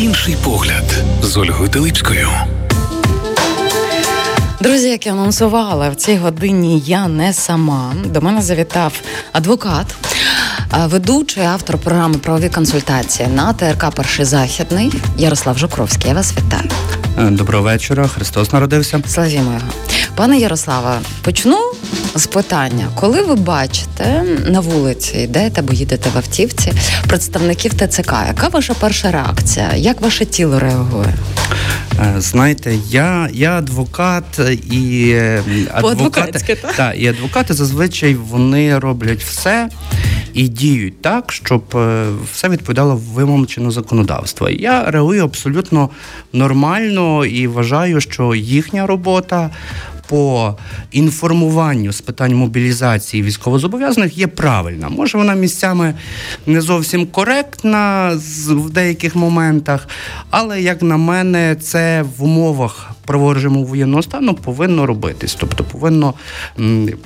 Інший погляд з Ольгою Телипською. Друзі, як я анонсувала, в цій годині я не сама. До мене завітав адвокат, ведучий автор програми правові консультації на ТРК Перший Західний Ярослав Жукровський. Я вас вітаю. Е, доброго вечора. Христос народився. Славімо його. Пане Ярославе, почну з питання, коли ви бачите на вулиці, йдете або їдете в автівці представників ТЦК, яка ваша перша реакція? Як ваше тіло реагує? Е, знаєте, я я адвокат і адвокати, та, і адвокати зазвичай вони роблять все і діють так, щоб е, все відповідало вимогам чинного законодавства. Я реагую абсолютно нормально і вважаю, що їхня робота по інформуванню з питань мобілізації військовозобов'язаних є правильна. Може, вона місцями не зовсім коректна в деяких моментах, але як на мене, це в умовах режиму воєнного стану повинно робитись, тобто повинно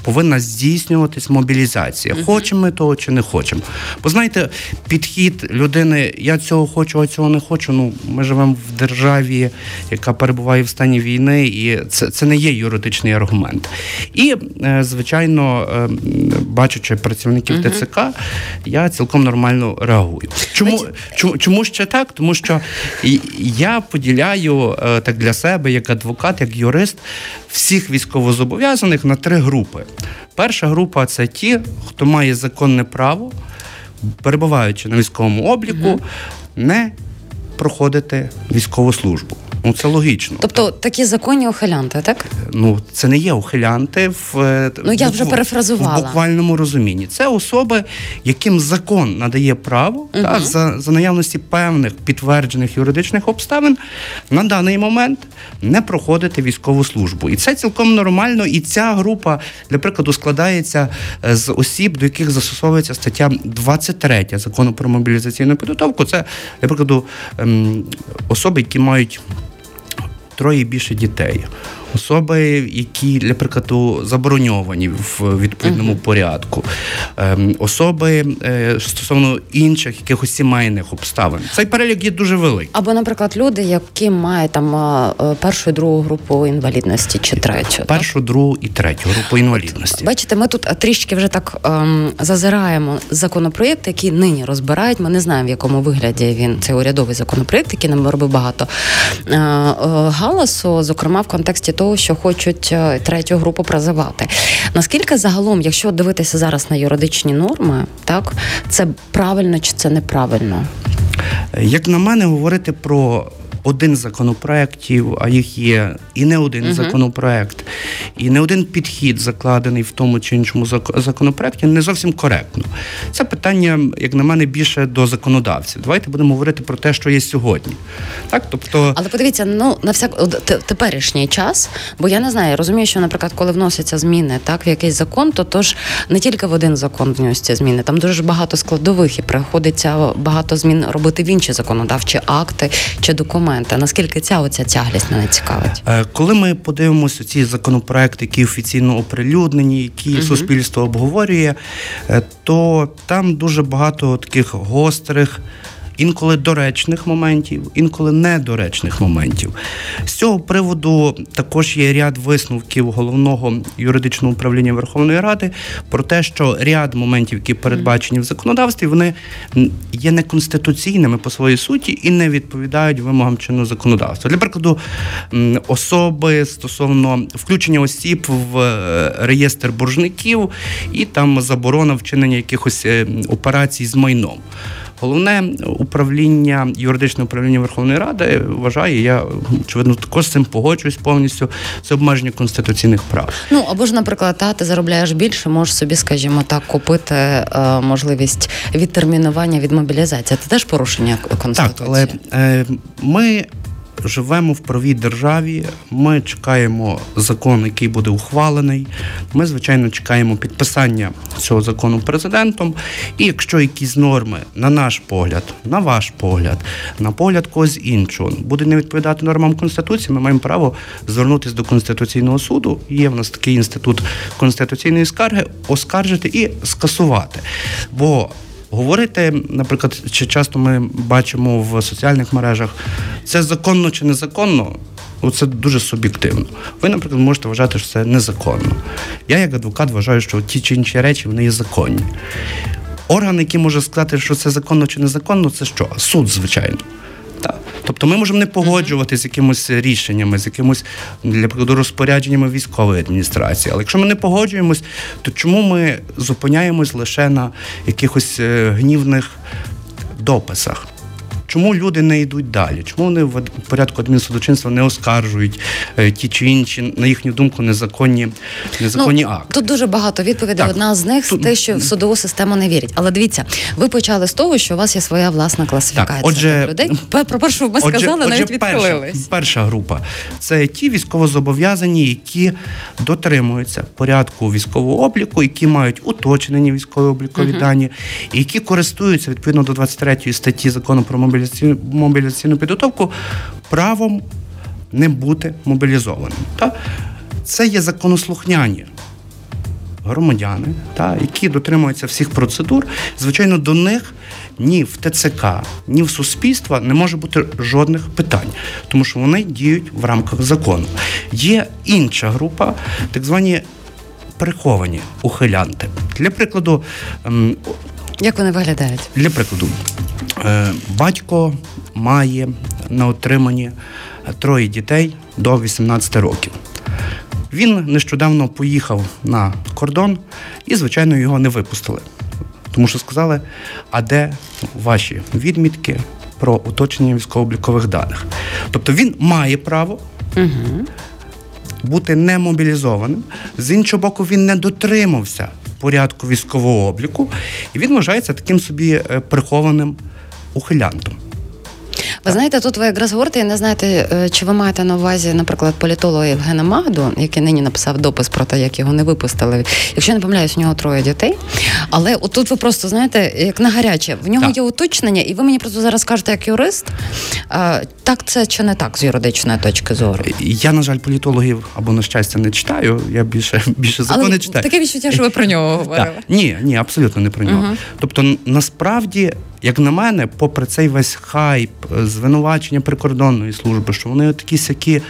повинна здійснюватись мобілізація. Хочемо ми того чи не хочемо. Бо знаєте, підхід людини, я цього хочу, а цього не хочу. Ну ми живемо в державі, яка перебуває в стані війни, і це це не є юридичний аргумент. І е, звичайно, е, бачачи працівників uh ТЦК, я цілком нормально реагую. Чому чому, чому ще так? Тому що я поділяю е, так для себе як адвокат, як юрист всіх військовозобов'язаних на три групи. Перша група це ті, хто має законне право, перебуваючи на військовому обліку, не проходити військову службу. Ну це логічно. Тобто такі законні ухилянти, так? Ну це не є ухилянти в е, ну я вже перефразувала в буквальному розумінні. Це особи, яким закон надає право угу. та за, за наявності певних підтверджених юридичних обставин на даний момент не проходити військову службу. І це цілком нормально. І ця група, для прикладу, складається е, з осіб, до яких застосовується стаття 23 закону про мобілізаційну підготовку. Це для прикладу ем, особи, які мають троє більше дітей особи, які для прикладу забороньовані в відповідному uh-huh. порядку, ем, особи е, стосовно інших якихось сімейних обставин. Цей перелік є дуже великий. Або, наприклад, люди, які мають там е, першу і другу групу інвалідності чи третю першу, так? другу і третю групу інвалідності. Бачите, ми тут трішки вже так ем, зазираємо законопроєкт, який нині розбирають. Ми не знаємо, в якому вигляді він цей урядовий законопроєкт, який нам робив багато е, е, галасу, зокрема в контексті того того, що хочуть е, третю групу призивати. Наскільки загалом, якщо дивитися зараз на юридичні норми, так це правильно чи це неправильно? Як на мене, говорити про один законопроєктів, а їх є і не один uh законопроект, і не один підхід закладений в тому чи іншому законопроекті, не зовсім коректно. Це питання, як на мене, більше до законодавців. Давайте будемо говорити про те, що є сьогодні. Так, тобто, але подивіться, ну на всяк теперішній час, бо я не знаю, я розумію, що, наприклад, коли вносяться зміни так в якийсь закон, то тож не тільки в один закон вносяться зміни, там дуже багато складових і приходиться багато змін робити в інші законодавчі акти чи документи моменти. Наскільки ця оця тяглість мене цікавить? Е, коли ми подивимося ці законопроекти, які офіційно оприлюднені, які угу. суспільство обговорює, е, то там дуже багато таких гострих інколи доречних моментів, інколи недоречних моментів. З цього приводу також є ряд висновків головного юридичного управління Верховної Ради про те, що ряд моментів, які передбачені в законодавстві, вони є неконституційними по своїй суті і не відповідають вимогам чинного законодавства. Для прикладу, особи стосовно включення осіб в е, реєстр боржників і там заборона вчинення якихось е, операцій з майном. Головне управління, юридичне управління Верховної Ради вважає, я очевидно також з цим погоджуюсь повністю. Це обмеження конституційних прав. Ну або ж, наприклад, та ти заробляєш більше, можеш собі, скажімо так, купити е, можливість відтермінування від мобілізації. Це теж порушення конституції. Так, але е, ми живемо в правій державі. Ми чекаємо закон, який буде ухвалений. Ми, звичайно, чекаємо підписання цього закону президентом. І якщо якісь норми, на наш погляд, на ваш погляд, на погляд когось іншого, буде не відповідати нормам конституції, ми маємо право звернутися до конституційного суду. Є в нас такий інститут конституційної скарги, оскаржити і скасувати. Бо Говорити, наприклад, чи часто ми бачимо в соціальних мережах, це законно чи незаконно. Це дуже суб'єктивно. Ви, наприклад, можете вважати, що це незаконно. Я, як адвокат, вважаю, що ті чи інші речі вони є законні. Орган, який може сказати, що це законно чи незаконно, це що? Суд, звичайно. Тобто ми можемо не погоджувати з якимось рішеннями, з якимось для прикладу розпорядженнями військової адміністрації. Але якщо ми не погоджуємось, то чому ми зупиняємось лише на якихось е, гнівних дописах? Чому люди не йдуть далі? Чому вони в порядку адмінсудочинства не оскаржують е, ті чи інші, на їхню думку, незаконні незаконні ну, акти? Тут дуже багато відповідей. Так. Одна з них Тут- те, що в судову систему не вірять. Але дивіться, ви почали з того, що у вас є своя власна класифікація Так, отже, людей. Про першу ми сказали, навіть відхилились. Перша, перша група це ті військовозобов'язані, які дотримуються порядку військового обліку, які мають уточнені військові облікові дані, які користуються відповідно до 23 статті закону про мобілізаційну, мобілізаційну підготовку правом не бути мобілізованим. Та? Це є законослухняні громадяни, та, які дотримуються всіх процедур, звичайно, до них ні в ТЦК, ні в суспільства не може бути жодних питань, тому що вони діють в рамках закону. Є інша група, так звані приховані ухилянти. Для прикладу, ем, Як вони виглядають? для прикладу, е, батько має на отриманні троє дітей до 18 років. Він нещодавно поїхав на кордон і, звичайно, його не випустили. Тому що сказали, а де ваші відмітки про уточнення військово-облікових даних? Тобто він має право бути немобілізованим. З іншого боку, він не дотримався порядку військового обліку, і він вважається таким собі е, прихованим ухилянтом. Ви знаєте, тут ви якраз говорите, я не знаєте, чи ви маєте на увазі, наприклад, політолога Євгена Магду, який нині написав допис про те, як його не випустили. Якщо я не помиляюсь, у нього троє дітей. Але отут ви просто знаєте, як на гаряче, в нього Так. є уточнення, і ви мені просто зараз скажете, як юрист, так це чи не так з юридичної точки зору. Я, на жаль, політологів або на щастя не читаю. Я більше більше закони Але читаю. таке відчуття, що ви про нього говорили. Ні, ні, абсолютно не про нього. Тобто, насправді, як на мене, попри цей весь хайп, е, звинувачення прикордонної служби, що вони такі сякі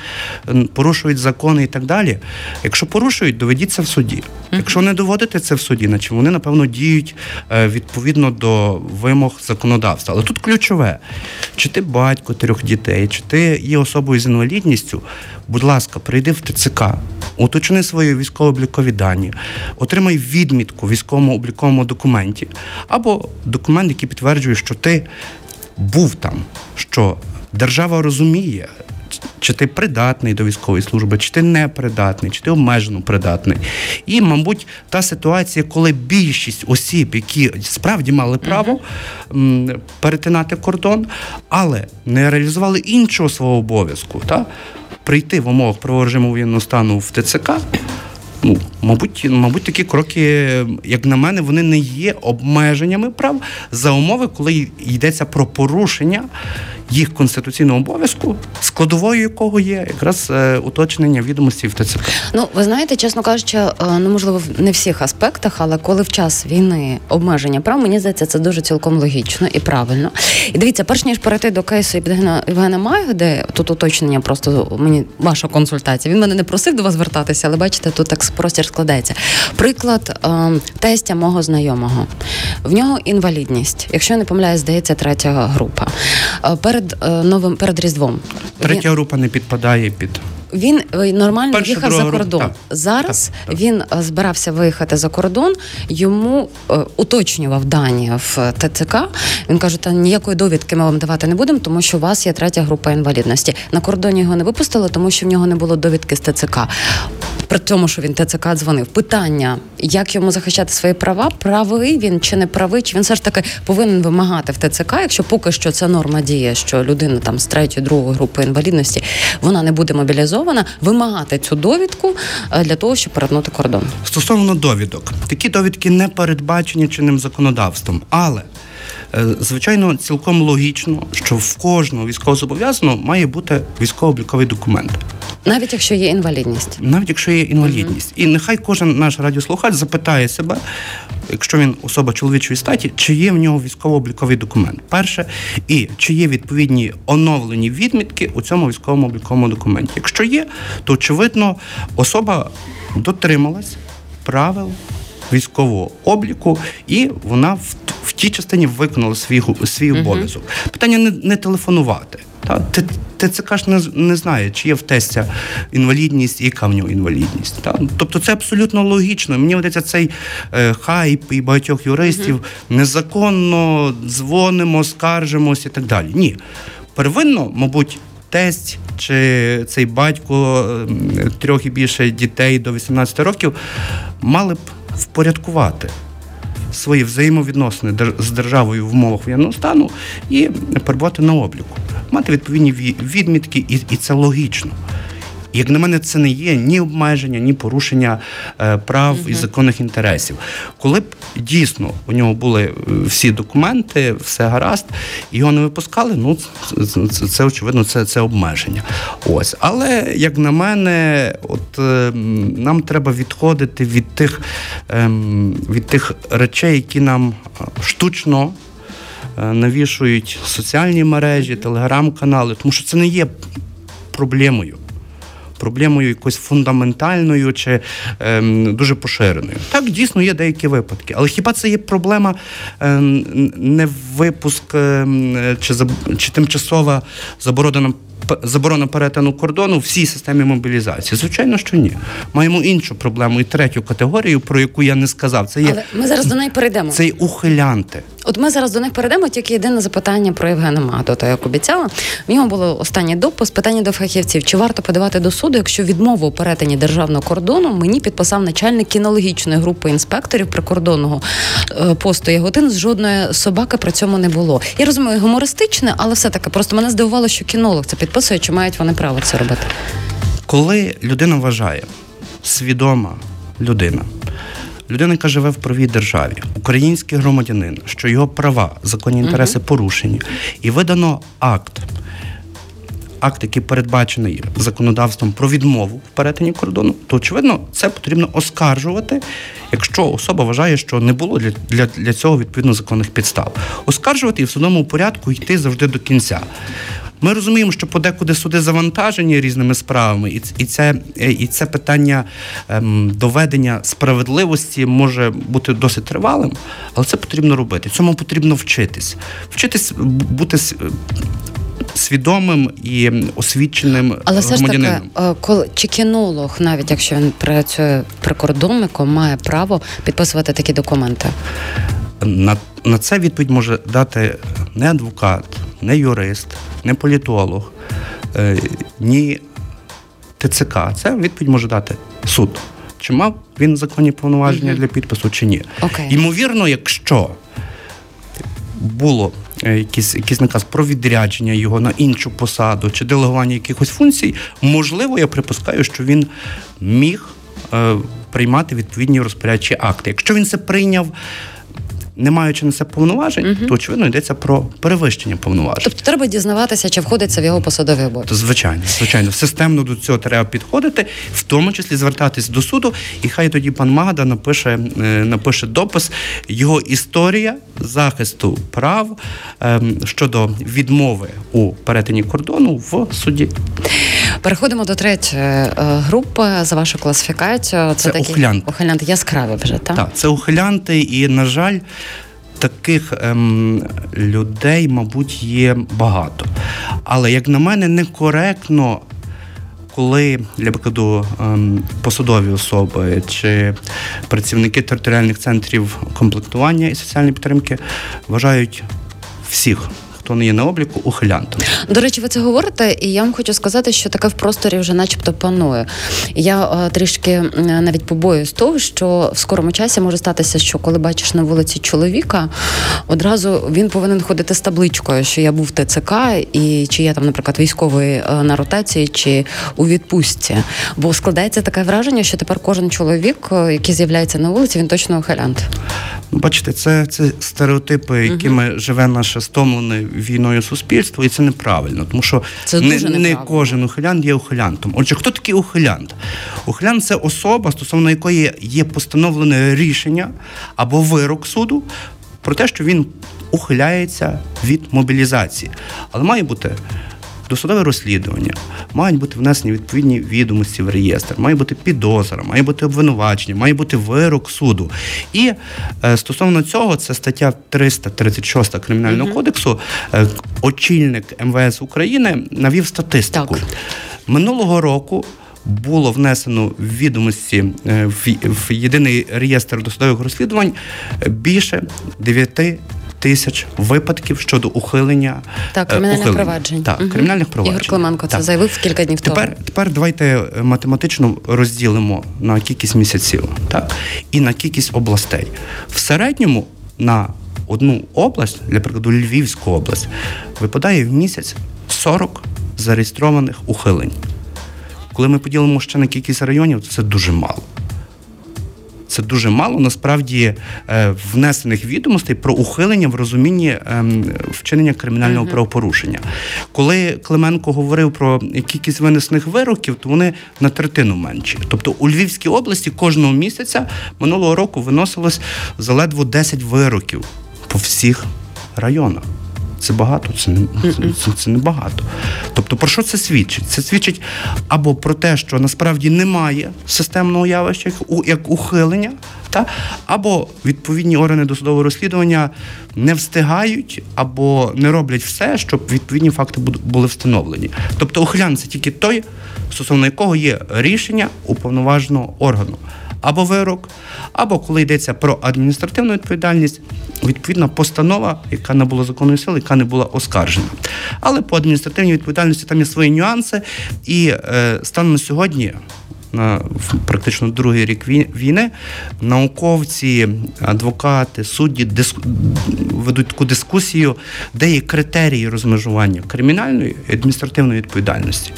порушують закони і так далі. Якщо порушують, доведіть це в суді. Якщо не доводите це в суді, значить вони напевно діють е, відповідно до вимог законодавства. Але тут ключове: чи ти батько трьох дітей, чи ти є особою з інвалідністю, будь ласка, прийди в ТЦК, уточни свої військово-облікові дані, отримай відмітку в військовому обліковому документі або документ, який підтверджує, що ти був там, що держава розуміє. Чи ти придатний до військової служби, чи ти не придатний, чи ти обмежено придатний. І, мабуть, та ситуація, коли більшість осіб, які справді мали право м, перетинати кордон, але не реалізували іншого свого обов'язку, та прийти в умовах правового режиму воєнного стану в ТЦК. Ну, мабуть, мабуть, такі кроки, як на мене, вони не є обмеженнями прав за умови, коли йдеться про порушення їх конституційного обов'язку, складовою якого є якраз е, уточнення відомостей в ТЦК. Ну, ви знаєте, чесно кажучи, е, ну можливо, в не всіх аспектах, але коли в час війни обмеження прав, мені здається, це дуже цілком логічно і правильно. І дивіться, перш ніж перейти до кейсу Євгена Євгена Майгоди, тут уточнення просто мені ваша консультація. Він мене не просив до вас звертатися, але бачите, тут так простір складається. Приклад е, тестя мого знайомого. В нього інвалідність. Якщо я не помиляюсь, здається, третя група. Е, Перед е, новим перед Різдвом. Третя група не підпадає під Він е, нормально Перша, їхав за кордон. так. Зараз Так, так. він е, збирався виїхати за кордон. Йому е, уточнював дані в ТЦК. Він каже: та ніякої довідки ми вам давати не будемо, тому що у вас є третя група інвалідності. На кордоні його не випустили, тому що в нього не було довідки з ТЦК. При тому, що він ТЦК дзвонив. Питання, як йому захищати свої права, правий він чи не правий, чи він все ж таки повинен вимагати в ТЦК, якщо поки що ця норма діє, що людина там з третьої, другої групи інвалідності вона не буде мобілізована, вимагати цю довідку е, для того, щоб перетнути кордон. Стосовно довідок, такі довідки не передбачені чинним законодавством, але звичайно цілком логічно, що в кожного військовозобов'язаного має бути військово-обліковий документ. Навіть якщо є інвалідність. Навіть якщо є інвалідність. І нехай кожен наш радіослухач запитає себе, якщо він особа чоловічої статі, чи є в нього військово-обліковий документ. Перше, і чи є відповідні оновлені відмітки у цьому військовому обліковому документі. Якщо є, то очевидно особа дотрималась правил військового обліку, і вона в, в тій частині виконала свій, свій обов'язок. Питання не, не телефонувати. Та, Т- ТЦК ж не, не знає, чи є в тестя інвалідність і яка в нього інвалідність. Та? Тобто це абсолютно логічно. Мені видається, цей е, хайп і багатьох юристів незаконно дзвонимо, скаржимось і так далі. Ні. Первинно, мабуть, тесть чи цей батько ем, трьох і більше дітей до 18 років мали б впорядкувати свої взаємовідносини з державою в умовах воєнного стану і перебувати на обліку, мати відповідні відмітки, і, це логічно. Як на мене, це не є ні обмеження, ні порушення е, прав і законних інтересів. Коли б дійсно у нього були е, всі документи, все гаразд, його не випускали, ну це, це, очевидно, це, це обмеження. Ось, але як на мене, от е, нам треба відходити від тих, ем, від тих речей, які нам штучно навішують соціальні мережі, телеграм-канали, тому що це не є проблемою. Проблемою якоюсь фундаментальною чи ем, дуже поширеною. Так, дійсно є деякі випадки. Але хіба це є проблема ем, не випуск ем, чи, чи тимчасова заборона, заборона перетину кордону всій системі мобілізації? Звичайно, що ні. Маємо іншу проблему і третю категорію, про яку я не сказав. Це є, Але ми зараз до неї перейдемо. це є ухилянти. От ми зараз до них перейдемо. Тільки єдине запитання про Євгена Магду, то як обіцяла. В нього було останнє допис. Питання до фахівців: чи варто подавати до суду, якщо відмову у перетині державного кордону мені підписав начальник кінологічної групи інспекторів прикордонного е, посту Яготин. З жодної собаки при цьому не було. Я розумію, гумористичне, але все таки просто мене здивувало, що кінолог це підписує, чи мають вони право це робити. Коли людина вважає, свідома людина, людина, яка живе в правій державі, український громадянин, що його права, законні інтереси порушені, і видано акт. Акт, який передбачений законодавством про відмову в перетині кордону, то очевидно це потрібно оскаржувати, якщо особа вважає, що не було для, для, для цього відповідно законних підстав. Оскаржувати і в судовому порядку йти завжди до кінця. Ми розуміємо, що подекуди суди завантажені різними справами, і, і, це, е, і це питання ем, доведення справедливості може бути досить тривалим, але це потрібно робити. Цьому потрібно вчитись. Вчитись бути свідомим і освіченим Але все ж таки, е, коли чи кінолог, навіть якщо він працює прикордонником, має право підписувати такі документи. На, на це відповідь може дати не адвокат, не юрист, не політолог, е, ні ТЦК. Це відповідь може дати суд. Чи мав він законні повноваження для підпису, чи ні. Окей. Ймовірно, якщо було е, якийсь, якийсь наказ про відрядження його на іншу посаду чи делегування якихось функцій, можливо, я припускаю, що він міг е, приймати відповідні розпорядчі акти. Якщо він це прийняв. Не маючи на це повноважень, то очевидно йдеться про перевищення повноважень. Тобто треба дізнаватися, чи входить це в його посадові обов'язки. То звичайно, звичайно, системно до цього треба підходити, в тому числі звертатись до суду, і хай тоді пан Магда напише, е, напише допис його історія захисту прав ем, щодо відмови у перетині кордону в суді. Переходимо до третьої е, групи за вашу класифікацію. Це, Це такі ухилянти. ухилянти яскраві вже, так? Так, це ухилянти, і, на жаль, таких ем, людей, мабуть, є багато. Але, як на мене, некоректно. Коли для прикладу ем, посадові особи чи працівники територіальних центрів комплектування і соціальної підтримки вважають всіх, хто не є на обліку, ухилянтами. До речі, ви це говорите, і я вам хочу сказати, що таке в просторі вже начебто панує. Я е, трішки навіть побоююсь того, що в скорому часі може статися, що коли бачиш на вулиці чоловіка, одразу він повинен ходити з табличкою, що я був в ТЦК, і чи я там, наприклад, військовий е, на ротації, чи у відпустці. Бо складається таке враження, що тепер кожен чоловік, е, який з'являється на вулиці, він точно ухилянт. Ну, бачите, це, це стереотипи, якими живе наше стомлене війною суспільство, і це неправильно, тому що Це не, не кожен ухилянт є ухилянтом. Отже, хто такий ухилянт? Ухилянт це особа, стосовно якої є постановлене рішення або вирок суду про те, що він ухиляється від мобілізації, але має бути. Досудове розслідування, мають бути внесені відповідні відомості в реєстр, має бути підозра, має бути обвинувачення, має бути вирок суду. І е, стосовно цього, це стаття 336 Кримінального кодексу. Е, очільник МВС України навів статистику. Так. Минулого року було внесено в відомості е, в, в єдиний реєстр досудових розслідувань е, більше 9 тисяч випадків щодо ухилення Так, е, кримінальних ухилення. проваджень. Так, Мгм. кримінальних проваджень. Ігор Клименко це заявив кілька днів тому. Тепер, тепер давайте е, математично розділимо на кількість місяців, так і на кількість областей. В середньому на одну область, для прикладу, Львівську область, випадає в місяць 40 зареєстрованих ухилень. Коли ми поділимо ще на кількість районів, то це дуже мало. Це дуже мало насправді е, внесених відомостей про ухилення в розумінні ем, вчинення кримінального правопорушення. Коли Клименко говорив про кількість винесених вироків, то вони на третину менші. Тобто у Львівській області кожного місяця минулого року виносилось заледве 10 вироків по всіх районах. Це багато, це не це, це, не багато. Тобто, про що це свідчить? Це свідчить або про те, що насправді немає системного явища, як, ухилення, та? або відповідні органи досудового розслідування не встигають або не роблять все, щоб відповідні факти були встановлені. Тобто, ухилян це тільки той, стосовно якого є рішення уповноваженого органу. Або вирок, або коли йдеться про адміністративну відповідальність, відповідна постанова, яка не була законної сили, яка не була оскаржена. Але по адміністративній відповідальності там є свої нюанси, і е, станом на сьогодні. На практично другий рік війни науковці, адвокати, судді диск... ведуть таку дискусію, де є критерії розмежування кримінальної і адміністративної відповідальності.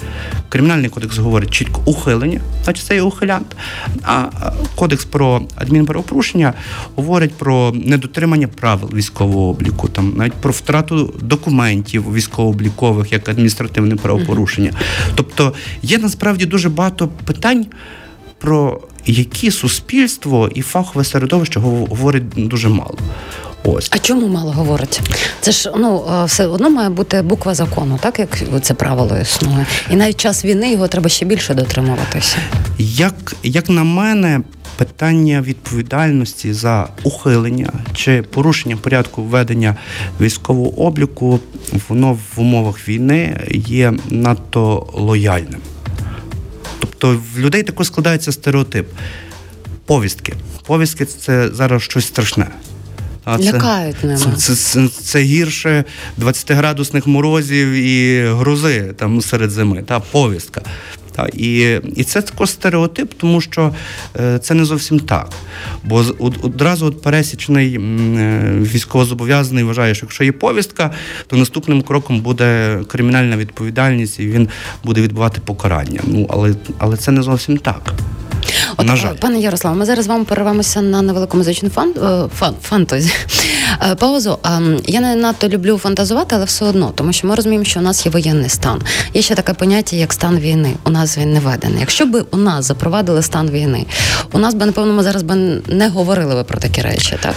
Кримінальний кодекс говорить чітко ухилення, значить це є ухилянт. А, кодекс про адмінправопорушення говорить про недотримання правил військового обліку, там навіть про втрату документів військово-облікових як адміністративне правопорушення. Тобто є насправді дуже багато питань. Про які суспільство і фахове середовище гов- говорить дуже мало. Ось А чому мало говорить? Це ж ну е, все одно має бути буква закону, так як це правило існує. І навіть час війни його треба ще більше дотримуватися. Як, як на мене, питання відповідальності за ухилення чи порушення порядку ведення військового обліку, воно в умовах війни є надто лояльним. Тобто в людей також складається стереотип. Повістки. Повістки це зараз щось страшне. А це- Лякають ними. Це, це, це, це гірше 20-градусних морозів і грози там серед зими, та повістка. Та, і, і це також стереотип, тому що е, це не зовсім так. Бо од- одразу от пересічний е, військовозобов'язаний вважає, що якщо є повістка, то наступним кроком буде кримінальна відповідальність і він буде відбувати покарання. Ну але, але це не зовсім так. От, на е, жаль. пане Ярославе, ми зараз з вами перервемося на невелику музичну фан, е, фан, фантазі. Е, Паузу. Я не надто люблю фантазувати, але все одно, тому що ми розуміємо, що у нас є воєнний стан. Є ще таке поняття, як стан війни. У нас він не введений. Якщо б у нас запровадили стан війни, у нас би, напевно, ми зараз би не говорили би про такі речі, так?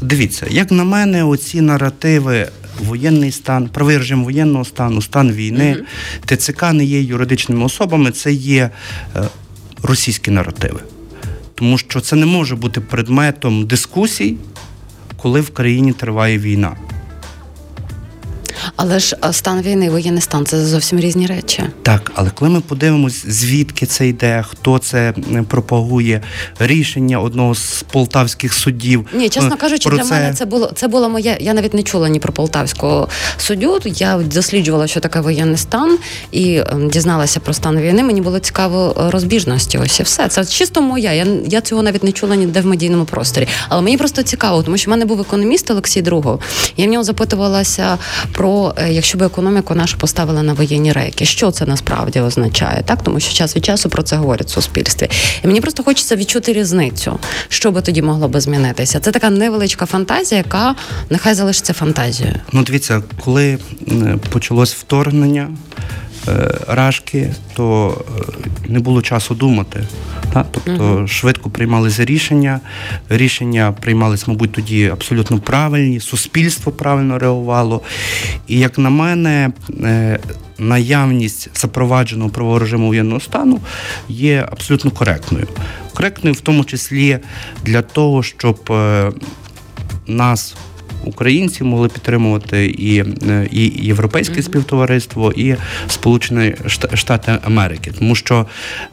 Дивіться, як на мене, оці наративи. Воєнний стан, правий режим воєнного стану, стан війни, ТЦК не є юридичними особами, це є російські наративи. Тому що це не може бути предметом дискусій, коли в країні триває війна. Але ж стан війни воєнний стан це зовсім різні речі. Так, але коли ми подивимось, звідки це йде, хто це пропагує, рішення одного з полтавських суддів. Ні, чесно е, кажучи, про для мене це було це було моє. Я навіть не чула ні про полтавського суддю. Я досліджувала, що таке воєнний стан, і ем, дізналася про стан війни. Мені було цікаво е, розбіжності. Ось і все. Це чисто моя. Я, я цього навіть не чула ніде в медійному просторі. Але мені просто цікаво, тому що в мене був економіст Олексій Другов. Я в нього запитувалася про е, якщо б економіку нашу поставили на воєнні рейки, що це насправді означає? Так, тому що час від часу про це говорять в суспільстві. І мені просто хочеться відчути різницю, що би тоді могло би змінитися. Це така невеличка фантазія, яка нехай залишиться фантазією. Ну, дивіться, коли почалось вторгнення. Е, рашки, то е, не було часу думати. Тобто uh швидко приймалися рішення. Рішення приймались, мабуть, тоді абсолютно правильні, суспільство правильно реагувало. І як на мене, е, наявність запровадженого правового режиму воєнного стану є абсолютно коректною. Коректною в тому числі для того, щоб нас українці могли підтримувати і е, і європейське mm-hmm. співтовариство, і Сполучені Штати Америки, тому що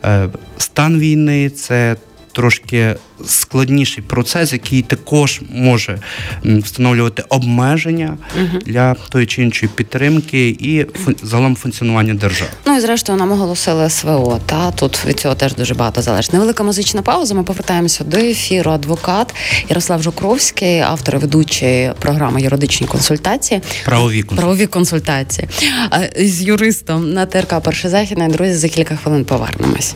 е, стан війни це трошки складніший процес, який також може встановлювати обмеження угу. для тої чи іншої підтримки і загалом функціонування держави. Ну і зрештою нам оголосили СВО. Та тут від цього теж дуже багато залежить. Невелика музична пауза. Ми повертаємося до ефіру. Адвокат Ярослав Жукровський, автор і ведучий програми юридичні консультації. Правові консультації. Правові консультації з юристом на ТРК Перший західний. Друзі, за кілька хвилин повернемось.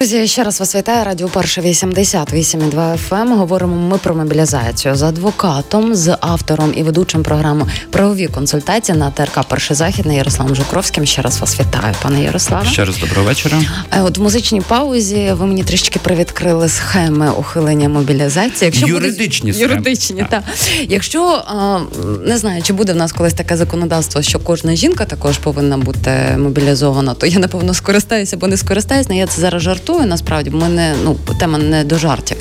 Друзі, ще раз вас вітаю. Радіо Перша 88,2 FM. Говоримо ми про мобілізацію з адвокатом, з автором і ведучим програми правові консультації на ТРК Перший Західний Ярославом Жукровським. Ще раз вас вітаю, пане Ярославе. Ще раз доброго вечора. Е, от в музичній паузі ви мені трішки привідкрили схеми ухилення мобілізації. Якщо юридичні буде... юридичні, так. Якщо не знаю, чи буде в нас колись таке законодавство, що кожна жінка також повинна бути мобілізована, то я напевно скористаюся, бо не скористаюся. Я це зараз жартую жартую, насправді, бо мене ну тема не до жартів.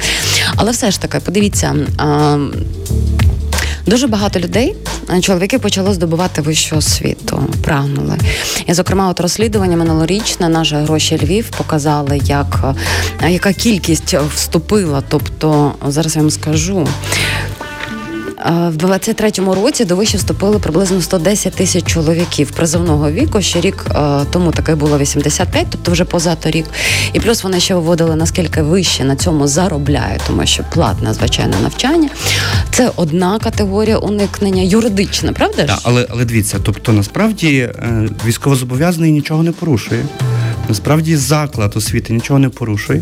Але все ж таки, подивіться. А, Дуже багато людей, чоловіки почали здобувати вищу освіту, прагнули. І, зокрема, от розслідування минулорічне наші гроші Львів показали, як яка кількість вступила. Тобто, зараз я вам скажу, в 23-му році до виші вступили приблизно 110 тисяч чоловіків призовного віку. Ще рік тому таке було 85, тобто вже позато рік. І плюс вони ще виводили наскільки вище на цьому заробляють, тому що платне звичайне навчання. Це одна категорія уникнення, юридична, правда? Так, але але дивіться, тобто насправді е, військовозобов'язаний нічого не порушує. Насправді заклад освіти нічого не порушує,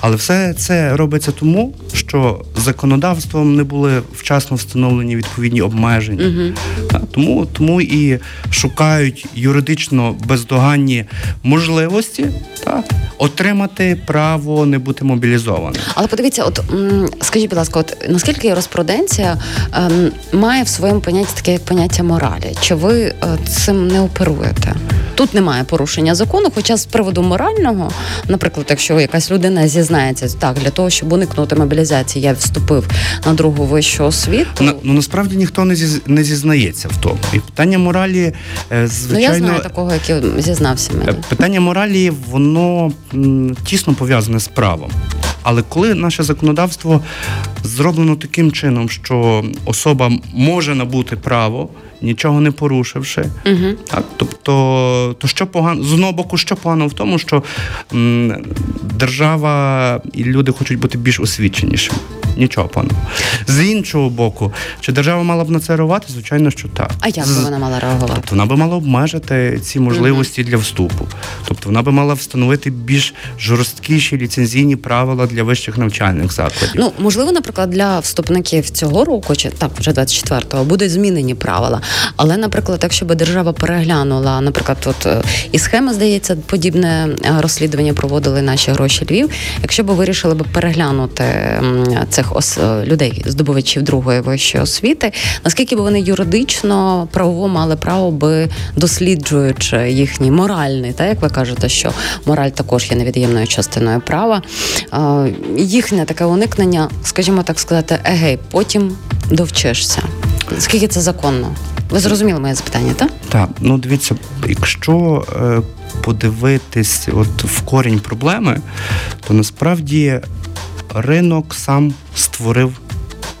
але все це робиться тому, що законодавством не були вчасно встановлені відповідні обмеження. Угу. Тому тому і шукають юридично бездоганні можливості та, отримати право не бути мобілізованим. Але подивіться, от скажіть, будь ласка, от наскільки юриспруденція ем, має в своєму понятті таке як поняття моралі? Чи ви е, цим не оперуєте? Тут немає порушення закону, хоча з приводу морального, наприклад, якщо якась людина зізнається так для того, щоб уникнути мобілізації, я вступив на другу вищу освіту. На, ну насправді ніхто не зіз, не зізнається в тому. І питання моралі звичайно... Ну, я знаю такого, який зізнався мені. Е, питання моралі, воно м, тісно пов'язане з правом. Але коли наше законодавство зроблено таким чином, що особа може набути право нічого не порушивши. Угу. Так, Тобто, то що погано з одного боку, що погано в тому, що м, держава і люди хочуть бути більш освіченішими. Нічого поганого. З іншого боку, чи держава мала б на це реагувати? Звичайно, що так. А як би вона мала реагувати? Тобто вона би мала обмежити ці можливості угу. для вступу. Тобто вона би мала встановити більш жорсткіші ліцензійні правила для вищих навчальних закладів. Ну можливо, наприклад, для вступників цього року, чи так вже 24-го, будуть змінені правила. Але, наприклад, якщо би держава переглянула, наприклад, от е, і схема здається, подібне е, розслідування проводили наші гроші Львів. Якщо б вирішили б переглянути цих ос е, людей, здобувачів другої вищої освіти, наскільки б вони юридично правово мали право би досліджуючи їхній моральний, так як ви кажете, що мораль також є невід'ємною частиною права, їхнє таке уникнення, скажімо так сказати, егей, потім довчишся. Скільки це законно? Ви зрозуміли моє запитання, так? Так, ну дивіться, якщо е, подивитись от в корінь проблеми, то насправді ринок сам створив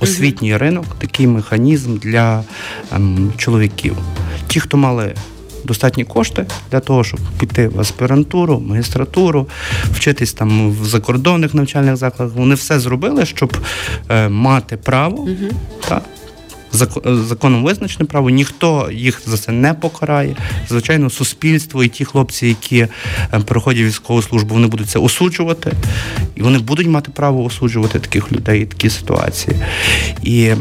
освітній ринок, такий механізм для ем, чоловіків. Ті, хто мали достатні кошти для того, щоб піти в аспірантуру, магістратуру, вчитись там в закордонних навчальних закладах. Вони все зробили, щоб е, мати право. Угу. Так, законом визначене право, ніхто їх за це не покарає. Звичайно, суспільство і ті хлопці, які е, проходять військову службу, вони будуть це осуджувати, і вони будуть мати право осуджувати таких людей, такі ситуації. І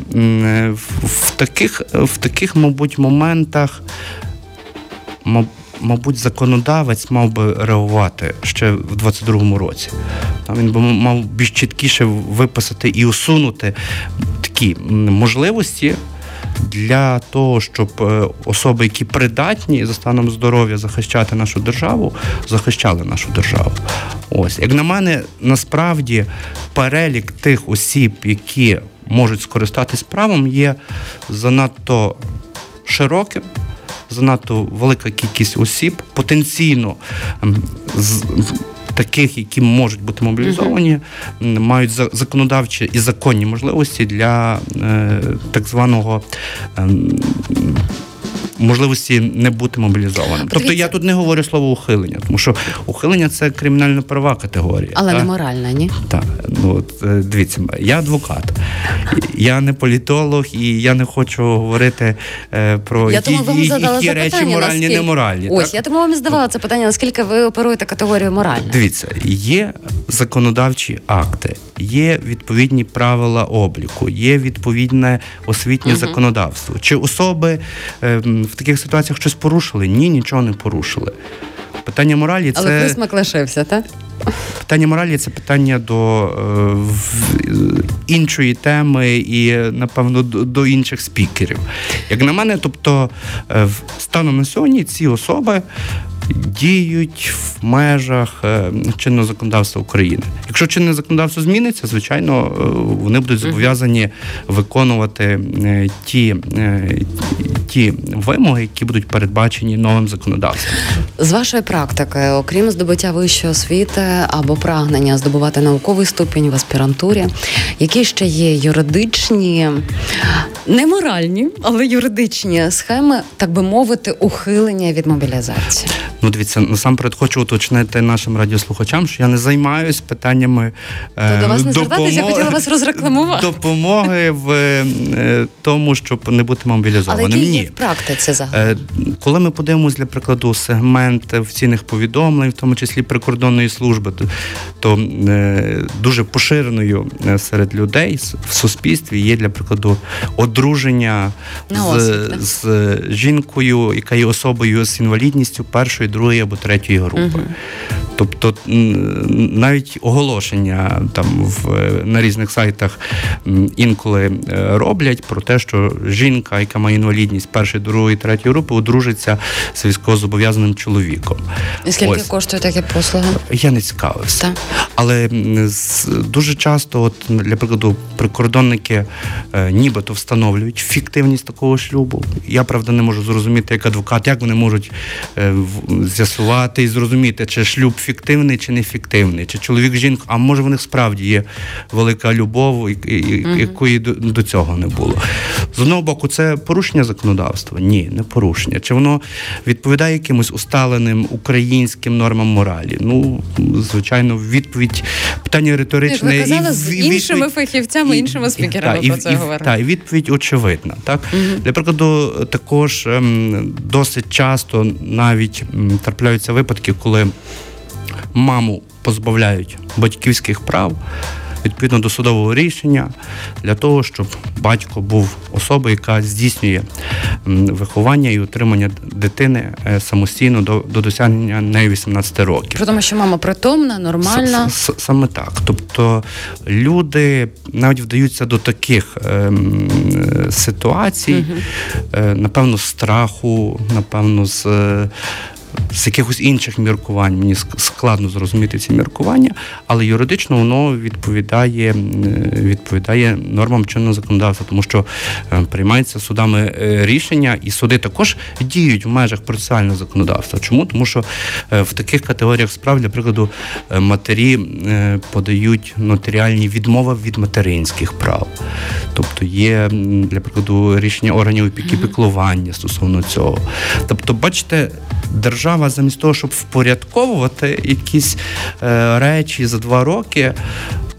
в таких, в таких, мабуть, моментах. Мабуть, законодавець мав би реагувати ще в 22-му році. Він би мав більш чіткіше виписати і усунути такі можливості для того, щоб е, особи, які придатні за станом здоров'я захищати нашу державу, захищали нашу державу. Ось, як на мене, насправді перелік тих осіб, які можуть скористатись правом, є занадто широким. Занадто велика кількість осіб потенційно таких, які можуть бути мобілізовані, мають законодавчі і законні можливості для е, так званого. Можливості не бути мобілізованим. Тобто я тут не говорю слово ухилення, тому що ухилення це кримінально права категорія. Але так? не моральна, ні? Так. Ну от е, дивіться, я адвокат, я не політолог і я не хочу говорити е, про я тому вам задала які речі моральні, наскільки... неморальні. Ось так? я тому вам здавала це питання, наскільки ви оперуєте категорію моральна? Дивіться, є законодавчі акти, є відповідні правила обліку, є відповідне освітнє угу. законодавство. Чи особи е, в таких ситуаціях щось порушили? Ні, нічого не порушили. Питання моралі це. Але присмак лишився, так? Питання моралі це питання до е, іншої теми і, напевно, до, інших спікерів. Як на мене, тобто, е, станом на сьогодні ці особи діють в межах е, чинного законодавства України. Якщо чинне законодавство зміниться, звичайно, е, вони будуть зобов'язані виконувати ті, ті вимоги, які будуть передбачені новим законодавством. З вашої практики, окрім здобуття вищої освіти або прагнення здобувати науковий ступінь в аспірантурі, які ще є юридичні, не моральні, але юридичні схеми, так би мовити, ухилення від мобілізації. Ну, дивіться, насамперед хочу уточнити нашим радіослухачам, що я не займаюся питаннями е, до вас не допомоги, я хотіла вас розрекламувати. допомоги в е, тому, щоб не бути мобілізованим. Але Ні. В практиці загалом? Е, коли ми подивимося, для прикладу, сегмент офіційних повідомлень, в тому числі прикордонної служби, то, то е, дуже поширеною е, серед людей в суспільстві є для прикладу одруження з, з жінкою, яка є особою з інвалідністю першої другої або третьої групи. Угу. Тобто навіть оголошення там в на різних сайтах інколи е, роблять про те, що жінка, яка має інвалідність першої, другої, третьої групи, одружиться з військовозобов'язаним чоловіком. І скільки Ось. коштує такі послуги? Я не цікавився. Так. Але дуже часто, от для прикладу, прикордонники е, нібито встановлюють фіктивність такого шлюбу. Я правда не можу зрозуміти, як адвокат, як вони можуть е, з'ясувати і зрозуміти, чи шлюб фіктивний, чи не фіктивний, чи чоловік жінка, а може в них справді є велика любов, якої до, до цього не було. З одного боку, це порушення законодавства? Ні, не порушення. Чи воно відповідає якимось усталеним українським нормам моралі? Ну, звичайно, відповідь питання риторичне. Ви казали, і, з іншими фахівцями, і, іншими спікерами і, про це говорили. Так, і відповідь очевидна. Так? Угу. Для прикладу, також ем, досить часто навіть м, трапляються випадки, коли маму позбавляють батьківських прав відповідно до судового рішення для того, щоб батько був особою, яка здійснює виховання і утримання дитини е, самостійно до до досягнення неї 18 років. При тому, що мама притомна, нормальна. Саме так. Тобто люди навіть вдаються до таких е, ситуацій, угу. е, напевно, страху, напевно, з з якихось інших міркувань. Мені складно зрозуміти ці міркування, але юридично воно відповідає відповідає нормам чинного законодавства, тому що приймається судами рішення, і суди також діють в межах процесуального законодавства. Чому? Тому що в таких категоріях справ, для прикладу, матері подають нотаріальні відмови від материнських прав. Тобто є, для прикладу, рішення органів опіки піклування стосовно цього. Тобто, бачите, держава замість того, щоб впорядковувати якісь е, речі за два роки.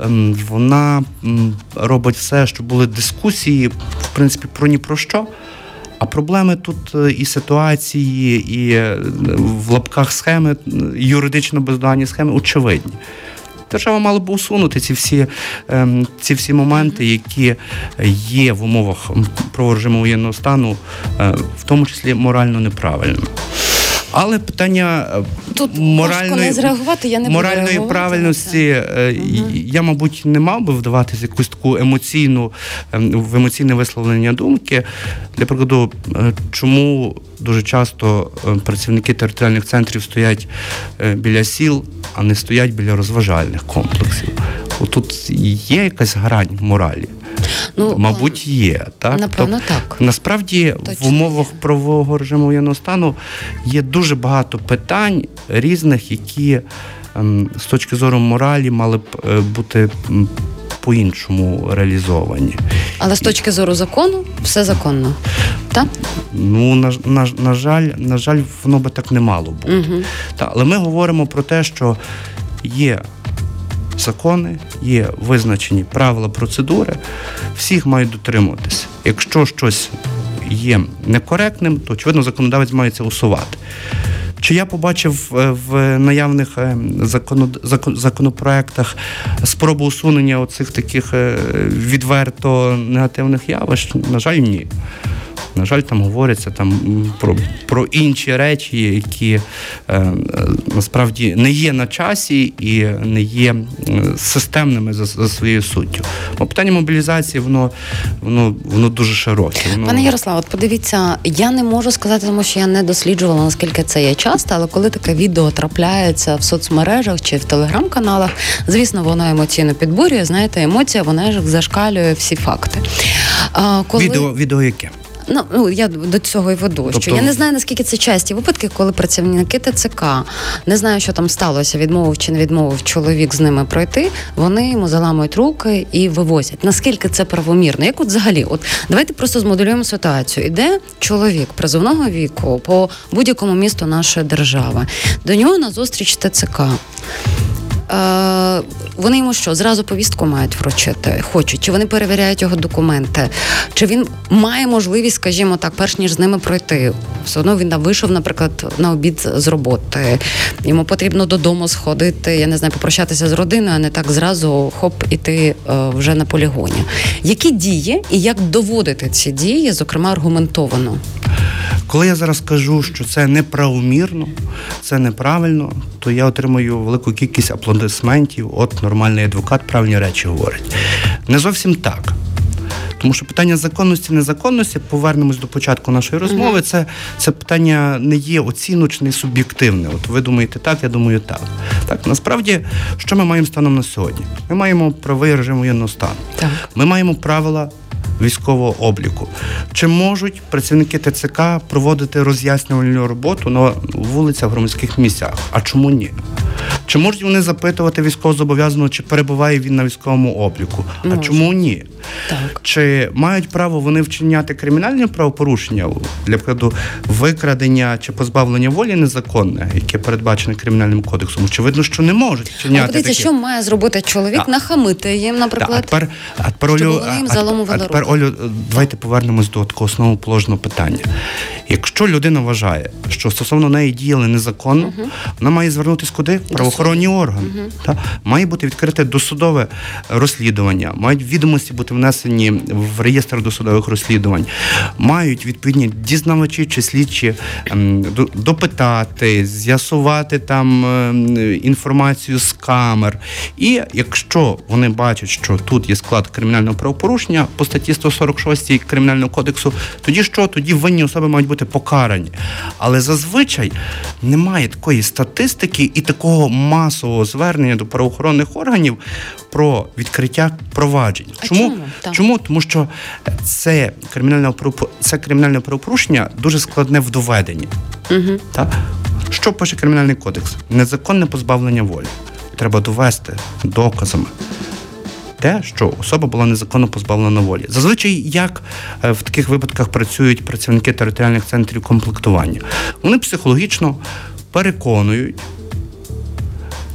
Ем, вона робить все, щоб були дискусії, в принципі, про ні про що. А проблеми тут е, і ситуації, і е, в лапках схеми, юридично бездоганні схеми очевидні. Держава мала б усунути ці всі ем, ці всі моменти, які є в умовах про режиму воєнного стану, е, в тому числі морально неправильними. Але питання е, Тут моральної не зреагувати, я не моральної правильності угу. я, мабуть, не мав би вдаватися якусь таку емоційну ем, в емоційне висловлення думки. Для прикладу, чому дуже часто працівники територіальних центрів стоять біля сіл, а не стоять біля розважальних комплексів. Тут є якась грань моралі. Ну, Мабуть, є. Так? Напевно, так. Насправді, Точно в умовах правового режиму воєнного стану є дуже багато питань різних, які ем, з точки зору моралі мали б е, бути. По-іншому реалізовані. Але з точки зору закону все законно. так? Ну, на на, на жаль, на жаль, воно би так не мало бути. Угу. Та, але ми говоримо про те, що є закони, є визначені правила процедури, всіх мають дотримуватися. Якщо щось є некоректним, то очевидно законодавець має це усувати. Чи я побачив е, в наявних е, законопроектах спробу усунення оцих таких е, відверто негативних явищ? На жаль, ні. На жаль, там говориться там про про інші речі, які е, насправді не є на часі і не є системними за, за своєю суттю. Бо питання мобілізації, воно воно воно дуже широке. Воно... Пане Ярослав, от подивіться, я не можу сказати, тому що я не досліджувала наскільки це є часто, але коли таке відео трапляється в соцмережах чи в телеграм-каналах, звісно, воно емоційно підбурює. Знаєте, емоція вона ж зашкалює всі факти. А, коли... Відео, відео яке? Ну ну я до цього і веду. Тобто... Що я не знаю наскільки це часті випадки, коли працівники ТЦК не знаю, що там сталося, відмовив чи не відмовив чоловік з ними пройти. Вони йому заламують руки і вивозять. Наскільки це правомірно? Як от взагалі, от давайте просто змоделюємо ситуацію. Іде чоловік призовного віку по будь-якому місту нашої держави. До нього на зустріч ТЦК. Е, вони йому що зразу повістку мають вручити, хочуть, чи вони перевіряють його документи, чи він має можливість, скажімо так, перш ніж з ними пройти. Все одно він вийшов, наприклад, на обід з роботи. Йому потрібно додому сходити, я не знаю, попрощатися з родиною, а не так зразу хоп іти е, вже на полігоні. Які дії і як доводити ці дії, зокрема аргументовано? Коли я зараз кажу, що це неправомірно, це неправильно, то я отримую велику кількість аплодисментів. От нормальний адвокат правильні речі говорить. Не зовсім так. Тому що питання законності, незаконності, повернемось до початку нашої розмови. Це це питання не є оціночне і суб'єктивне. От ви думаєте так, я думаю, так. Так насправді, що ми маємо станом на сьогодні? Ми маємо правий режим воєнного стану. Так. Ми маємо правила військового обліку. Чи можуть працівники ТЦК проводити роз'яснювальну роботу на вулицях, громадських місцях? А чому ні? Чи можуть вони запитувати військовозобов'язаного, чи перебуває він на військовому обліку? Може. А чому ні? Так. Чи мають право вони вчиняти кримінальні правопорушення для прикладу викрадення чи позбавлення волі незаконне, яке передбачене кримінальним кодексом? Очевидно, що не можуть вчиняти. Подивіться, що має зробити чоловік? А, Нахамити їм, наприклад, а тепер, а тепер, Олю, а, а тепер Олю, давайте повернемось до такого основоположного питання. Якщо людина вважає, що стосовно неї діяли незаконно, uh вона має звернутися куди? Правоохоронні органи. uh Та? Має бути відкрите досудове розслідування, мають відомості бути внесені в реєстр досудових розслідувань, мають відповідні дізнавачі чи слідчі ем, допитати, з'ясувати там ем, інформацію з камер. І якщо вони бачать, що тут є склад кримінального правопорушення по статті 146 кримінального кодексу, тоді що? Тоді винні особи мають бути покарані. Але зазвичай немає такої статистики і такого масового звернення до правоохоронних органів про відкриття проваджень. А чому? чому? Тому що це кримінальне це кримінальне правопорушення дуже складне в доведенні. Угу. Так? Що пише кримінальний кодекс? Незаконне позбавлення волі. Треба довести доказами те, що особа була незаконно позбавлена волі. Зазвичай, як е, в таких випадках працюють працівники територіальних центрів комплектування, вони психологічно переконують.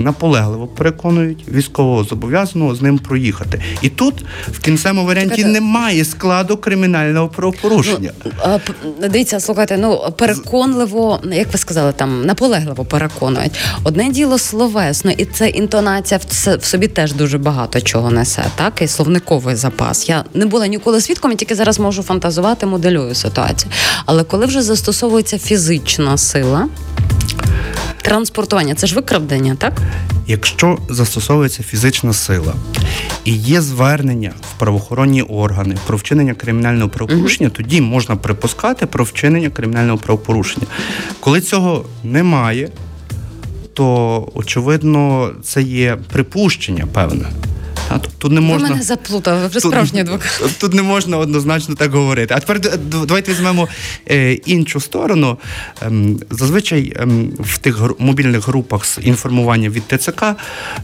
Наполегливо переконують військового зобов'язаного з ним проїхати. І тут в кінцевому варіанті Чекайте. немає складу кримінального правопорушення. Ну, дивіться, слухайте, ну переконливо, як ви сказали, там наполегливо переконують. Одне діло словесно, і це інтонація в, це- в собі теж дуже багато чого несе, так і словниковий запас. Я не була ніколи свідком, я тільки зараз можу фантазувати, моделюю ситуацію. Але коли вже застосовується фізична сила. Транспортування це ж викрадення, так? Якщо застосовується фізична сила і є звернення в правоохоронні органи про вчинення кримінального правопорушення, тоді можна припускати про вчинення кримінального правопорушення. Коли цього немає, то очевидно це є припущення певне. Та, Тут тут не Ви можна мене заплутав, ви справжній адвокат. Тут не можна однозначно так говорити. А тепер давайте візьмемо е, іншу сторону. Ем, зазвичай ем, в тих мобільних групах з інформування від ТЦК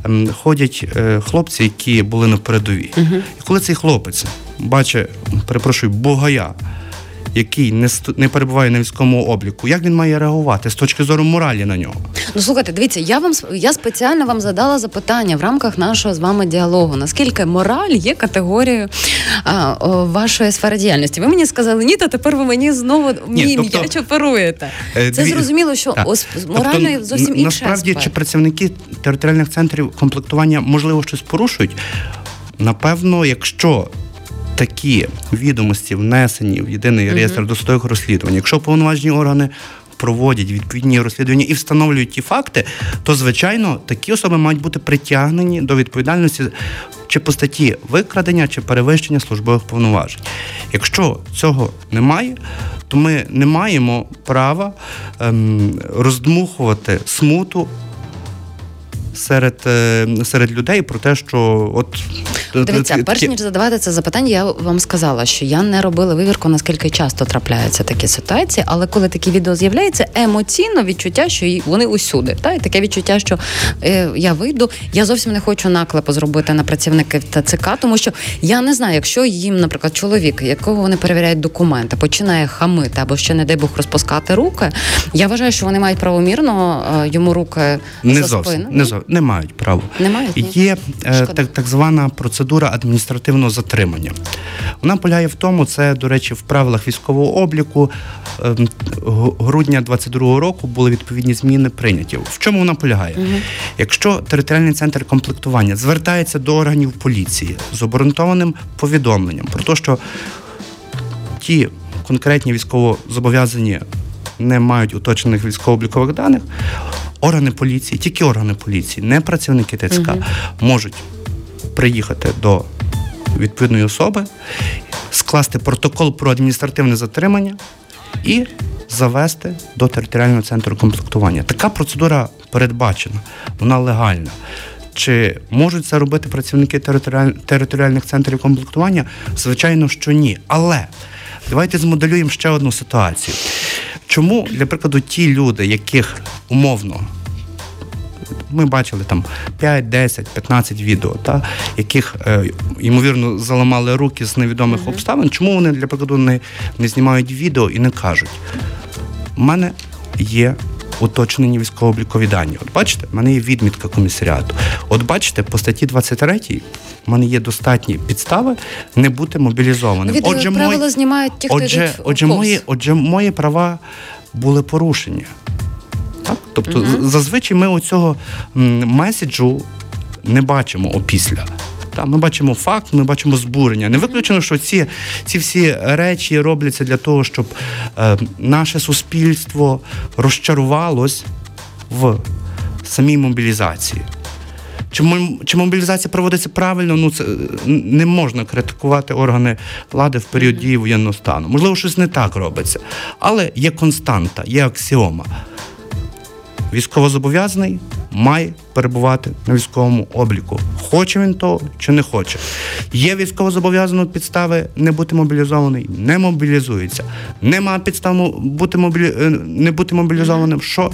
ем, ходять е, хлопці, які були на передовій. І коли цей хлопець бачить, перепрошую, богая. Який не не перебуває на військовому обліку, як він має реагувати з точки зору моралі на нього? Ну слухайте, дивіться, я вам я спеціально вам задала запитання в рамках нашого з вами діалогу. Наскільки мораль є категорією а, о, вашої сфери діяльності? Ви мені сказали, ні, та тепер ви мені знову мій тобто- м'яч оперуєте. Е, Це дві- зрозуміло, що Так. ось Тобто, морально зовсім н- інший Насправді, аспект. чи працівники територіальних центрів комплектування можливо щось порушують? Напевно, якщо такі відомості внесені в єдиний реєстр досудових розслідувань, якщо повноважні органи проводять відповідні розслідування і встановлюють ті факти, то звичайно такі особи мають бути притягнені до відповідальності чи по статті викрадення, чи перевищення службових повноважень. Якщо цього немає, то ми не маємо права ем, роздмухувати смуту серед, е, серед людей про те, що от Дивіться, перш ніж задавати це запитання, я вам сказала, що я не робила вивірку, наскільки часто трапляються такі ситуації, але коли такі відео з'являється, емоційно відчуття, що вони усюди. Та? І таке відчуття, що е, я вийду. Я зовсім не хочу наклепу зробити на працівників ТЦК, тому що я не знаю, якщо їм, наприклад, чоловік, якого вони перевіряють документи, починає хамити або ще, не дай Бог, розпускати руки. Я вважаю, що вони мають правомірно е, йому руки не за зовсім спину. не, не мають права. Не мають? Є е, так, так звана процедура адміністративного затримання. Вона полягає в тому, це, до речі, в правилах військового обліку ем, грудня 22-го року були відповідні зміни прийняті. В чому вона полягає? Якщо територіальний центр комплектування звертається до органів поліції з обґрунтованим повідомленням про те, що ті конкретні військовозобов'язані не мають уточнених військово-облікових даних, органи поліції, тільки органи поліції, не працівники ТЦК, можуть приїхати до відповідної особи, скласти протокол про адміністративне затримання і завести до територіального центру комплектування. Така процедура передбачена, вона легальна. Чи можуть це робити працівники територіальних центрів комплектування? Звичайно, що ні. Але давайте змоделюємо ще одну ситуацію. Чому, для прикладу, ті люди, яких умовно ми бачили там 5, 10, 15 відео, та, яких, е, ймовірно, заламали руки з невідомих обставин. Чому вони, для прикладу, не, не знімають відео і не кажуть? У мене є уточнені військово-облікові дані. От бачите, в мене є відмітка комісаріату. От бачите, по статті 23 в мене є достатні підстави не бути мобілізованим. Відео, як правило, мої- знімають ті, хто отже, отже, мої, отже, мої права були порушені. Так? Тобто, з- зазвичай ми оцього меседжу не бачимо опісля. Та, ми бачимо факт, ми бачимо збурення. Не виключено, що ці, ці всі речі робляться для того, щоб е, наше суспільство розчарувалось в самій мобілізації. Чи чи мобілізація проводиться правильно? Ну це не можна критикувати органи влади в період дії воєнного стану. Можливо, щось не так робиться, але є константа, є аксіома. Військовозобов'язаний має перебувати на військовому обліку. Хоче він того чи не хоче. Є військовозобов'язаної підстави не бути мобілізований, не мобілізується. Нема підстав бути мобілі... Е, не бути мобілізованим. Що?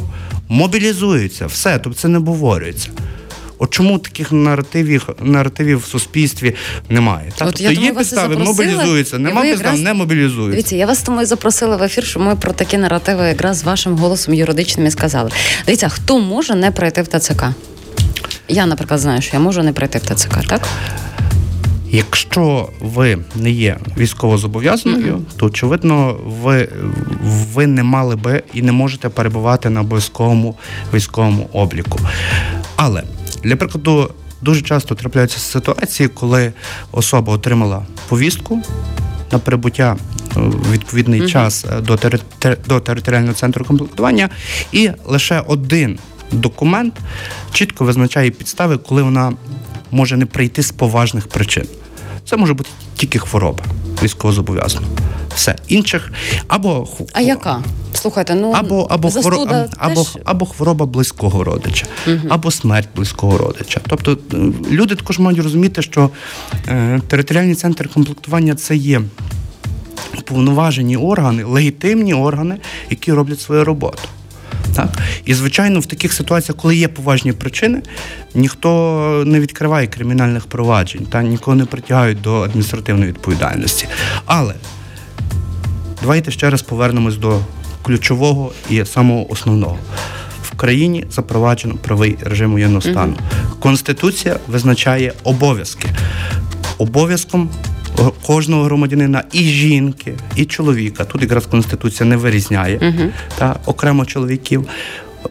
Мобілізується, все, тобто це не обговорюється. От чому таких наративів наративів в суспільстві немає? От, тобто я є підстави, мобілізуються, нема підстав, якраз... не мобілізуються. Дивіться, я вас тому і запросила в ефір, що ми про такі наративи якраз з вашим голосом юридичним і сказали. Дивіться, хто може не пройти в ТЦК? Я, наприклад, знаю, що я можу не пройти в ТЦК, так? Якщо ви не є військовозобов'язаною, mm-hmm. то очевидно, ви ви не мали би і не можете перебувати на обов'язковому військовому обліку. Але для прикладу, дуже часто трапляються ситуації, коли особа отримала повістку на прибуття в е, відповідний uh-huh. час е, до тери- до територіального центру комплектування, і лише один документ чітко визначає підстави, коли вона може не прийти з поважних причин. Це може бути тільки хвороба військовозобов'язаного. Все інших або а яка? Слухайте, ну або або хвороба або, або хвороба близького родича, угу. або смерть близького родича. Тобто е, люди також мають розуміти, що е, територіальний центр комплектування це є повноважені органи, легітимні органи, які роблять свою роботу. Так? І, звичайно, в таких ситуаціях, коли є поважні причини, ніхто не відкриває кримінальних проваджень, та нікого не притягають до адміністративної відповідальності. Але давайте ще раз повернемось до ключового і самого основного. В країні запроваджено правий режим воєнного стану. Конституція визначає обов'язки. Обов'язком кожного громадянина і жінки, і чоловіка. Тут якраз конституція не вирізняє uh та окремо чоловіків.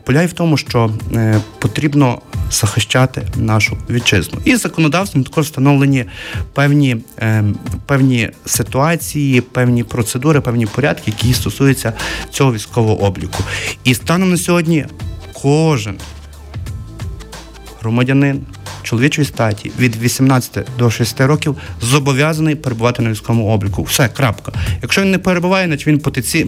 Полягає в тому, що е, потрібно захищати нашу вітчизну. І законодавством також встановлені певні е, певні ситуації, певні процедури, певні порядки, які стосуються цього військового обліку. І станом на сьогодні кожен громадянин чоловічої статі від 18 до 60 років зобов'язаний перебувати на військовому обліку. Все, крапка. Якщо він не перебуває, значить він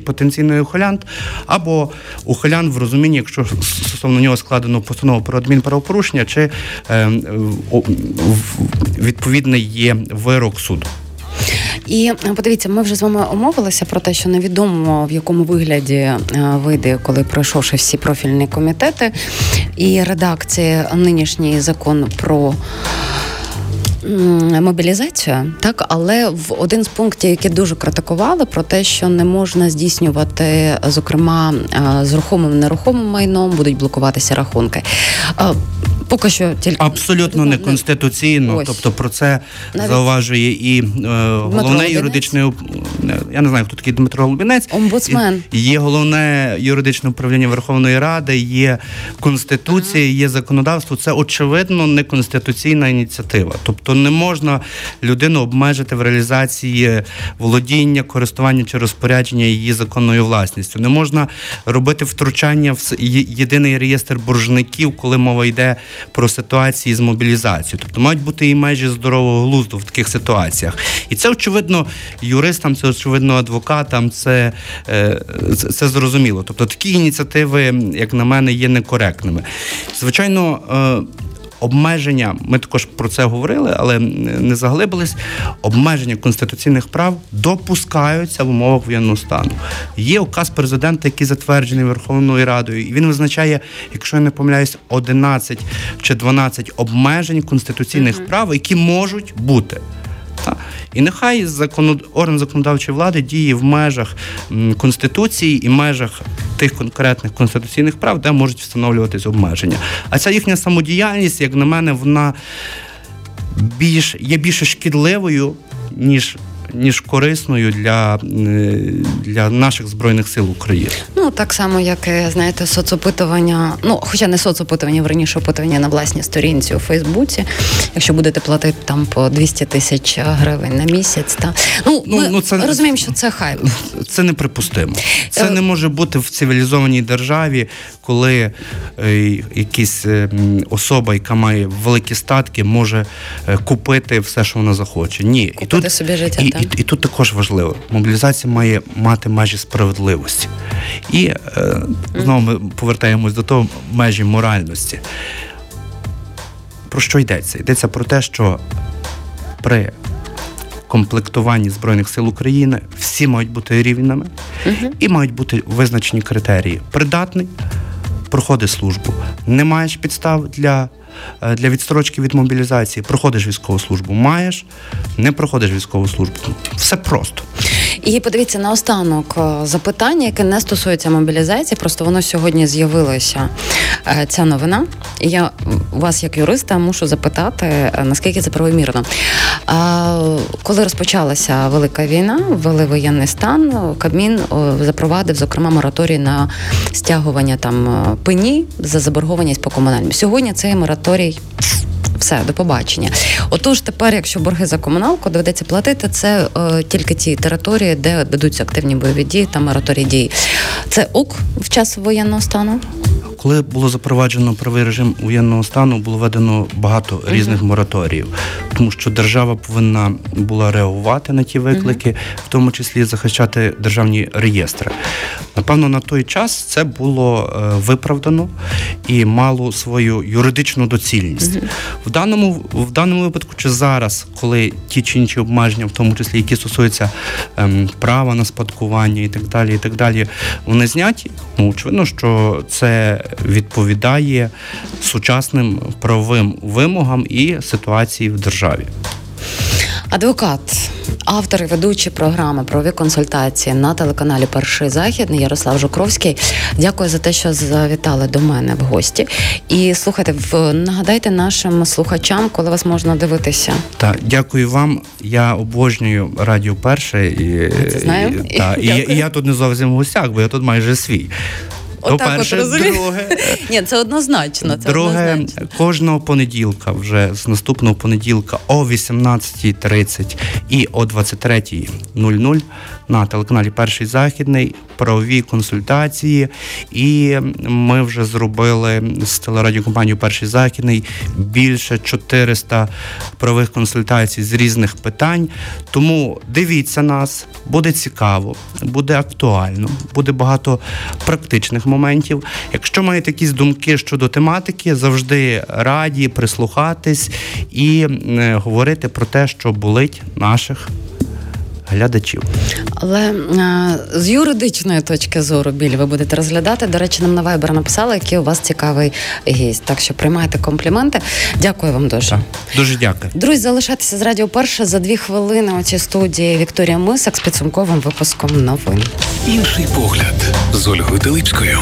потенційний ухилянт або ухилян в розумінні, якщо стосовно нього складено постанову про адмінправопорушення, чи е, відповідний є вирок суду. І е, подивіться, ми вже з вами умовилися про те, що невідомо в якому вигляді е, вийде, коли пройшовши всі профільні комітети і редакції нинішній закон про. Мобілізацію, так, але в один з пунктів, які дуже критикували, про те, що не можна здійснювати, зокрема, е, з рухомим нерухомим майном будуть блокуватися рахунки. Поки що тільки абсолютно неконституційно. Ось. Тобто про це Навіть зауважує і е, головне юридичне я не знаю, хто такий Дмитро Лубінець. Омбудсмен. Є головне юридичне управління Верховної Ради, є конституція, є законодавство. Це очевидно неконституційна ініціатива. Тобто не можна людину обмежити в реалізації володіння, користування чи розпорядження її законною власністю. Не можна робити втручання в єдиний реєстр боржників, коли мова йде про ситуації з мобілізацією. Тобто мають бути і межі здорового глузду в таких ситуаціях. І це очевидно юристам, це очевидно адвокатам. Це, е, це, це зрозуміло. Тобто такі ініціативи, як на мене, є некоректними. Звичайно. Обмеження, ми також про це говорили, але не заглибились. Обмеження конституційних прав допускаються в умовах воєнного стану. Є указ президента, який затверджений Верховною Радою, і він визначає, якщо я не помиляюсь, 11 чи 12 обмежень конституційних прав, які можуть бути. І нехай закон... орган законодавчої влади діє в межах конституції і межах тих конкретних конституційних прав, де можуть встановлюватись обмеження. А ця їхня самодіяльність, як на мене, вона більш є більше шкідливою, ніж ніж корисною для, е, для наших збройних сил України. Ну так само, як знаєте, соцопитування. Ну, хоча не соцопитування, верніше опитування на власній сторінці у Фейсбуці. Якщо будете платити там по 200 тисяч гривень на місяць, та ну, Ну, ми ну, це- розуміємо, що це хайп. Це неприпустимо. Це Е, не може бути в цивілізованій державі, коли е, якась е, особа, яка має великі статки, може купити все, що вона захоче. Ні, Купити собі життя, і. І, і тут також важливо. Мобілізація має мати межі справедливості. І е, знову ми повертаємось до того межі моральності. Про що йдеться? Йдеться про те, що при комплектуванні Збройних сил України всі мають бути рівними і мають бути визначені критерії. Придатний, проходить службу. Не маєш підстав для, для відстрочки від мобілізації, проходиш військову службу. Маєш, не проходиш військову службу. Все просто. І подивіться наостанок е, запитання, яке не стосується мобілізації. Просто воно сьогодні з'явилося. е, Ця новина. І я вас, як юриста, мушу запитати, е, наскільки це правомірно. Коли розпочалася велика війна, ввели воєнний стан, Кабмін запровадив зокрема мораторій на стягування там пені за заборгованість по комунальним. Сьогодні цей мораторій все, до побачення. Отож, тепер, якщо борги за комуналку доведеться платити, це е, тільки ті території, де ведуться активні бойові дії та мораторії дій. Це ок в час воєнного стану. Коли було запроваджено правий режим воєнного стану, було введено багато різних мораторіїв, тому що держава повинна була реагувати на ті виклики, в тому числі захищати державні реєстри. Напевно, на той час це було е, виправдано і мало свою юридичну доцільність. В даному в даному випадку, чи зараз, коли ті чи інші обмеження, в тому числі які стосуються ем, права на спадкування і так далі, і так далі, вони зняті. Ну очевидно, що це відповідає сучасним правовим вимогам і ситуації в державі. Адвокат, автор і ведучий програми правові консультації на телеканалі Перший Західний Ярослав Жукровський. Дякую за те, що завітали до мене в гості. І слухайте, нагадайте нашим слухачам, коли вас можна дивитися. Так, дякую вам. Я обожнюю радіо перше і, і, та, і, я- і я тут не зовсім в гостях, бо я тут майже свій. Отак от, перше, розумієш? друге. Ні, це однозначно. Це Друге, однозначно. кожного понеділка, вже з наступного понеділка о 18.30 і о 23.00 на телеканалі Перший Західний правові консультації. І ми вже зробили з телерадіокомпанією Перший Західний більше 400 правових консультацій з різних питань. Тому дивіться нас, буде цікаво, буде актуально, буде багато практичних моментів. Якщо маєте якісь думки щодо тематики, завжди раді прислухатись і е, говорити про те, що болить наших глядачів. Але е, з юридичної точки зору біль ви будете розглядати. До речі, нам на Viber написали, який у вас цікавий гість. Так що приймайте компліменти. Дякую вам дуже. Так. Дуже дякую. Друзі, залишайтеся з радіо перше за дві хвилини у цій студії Вікторія Мисак з підсумковим випуском новин. Інший погляд з Ольгою Телипською.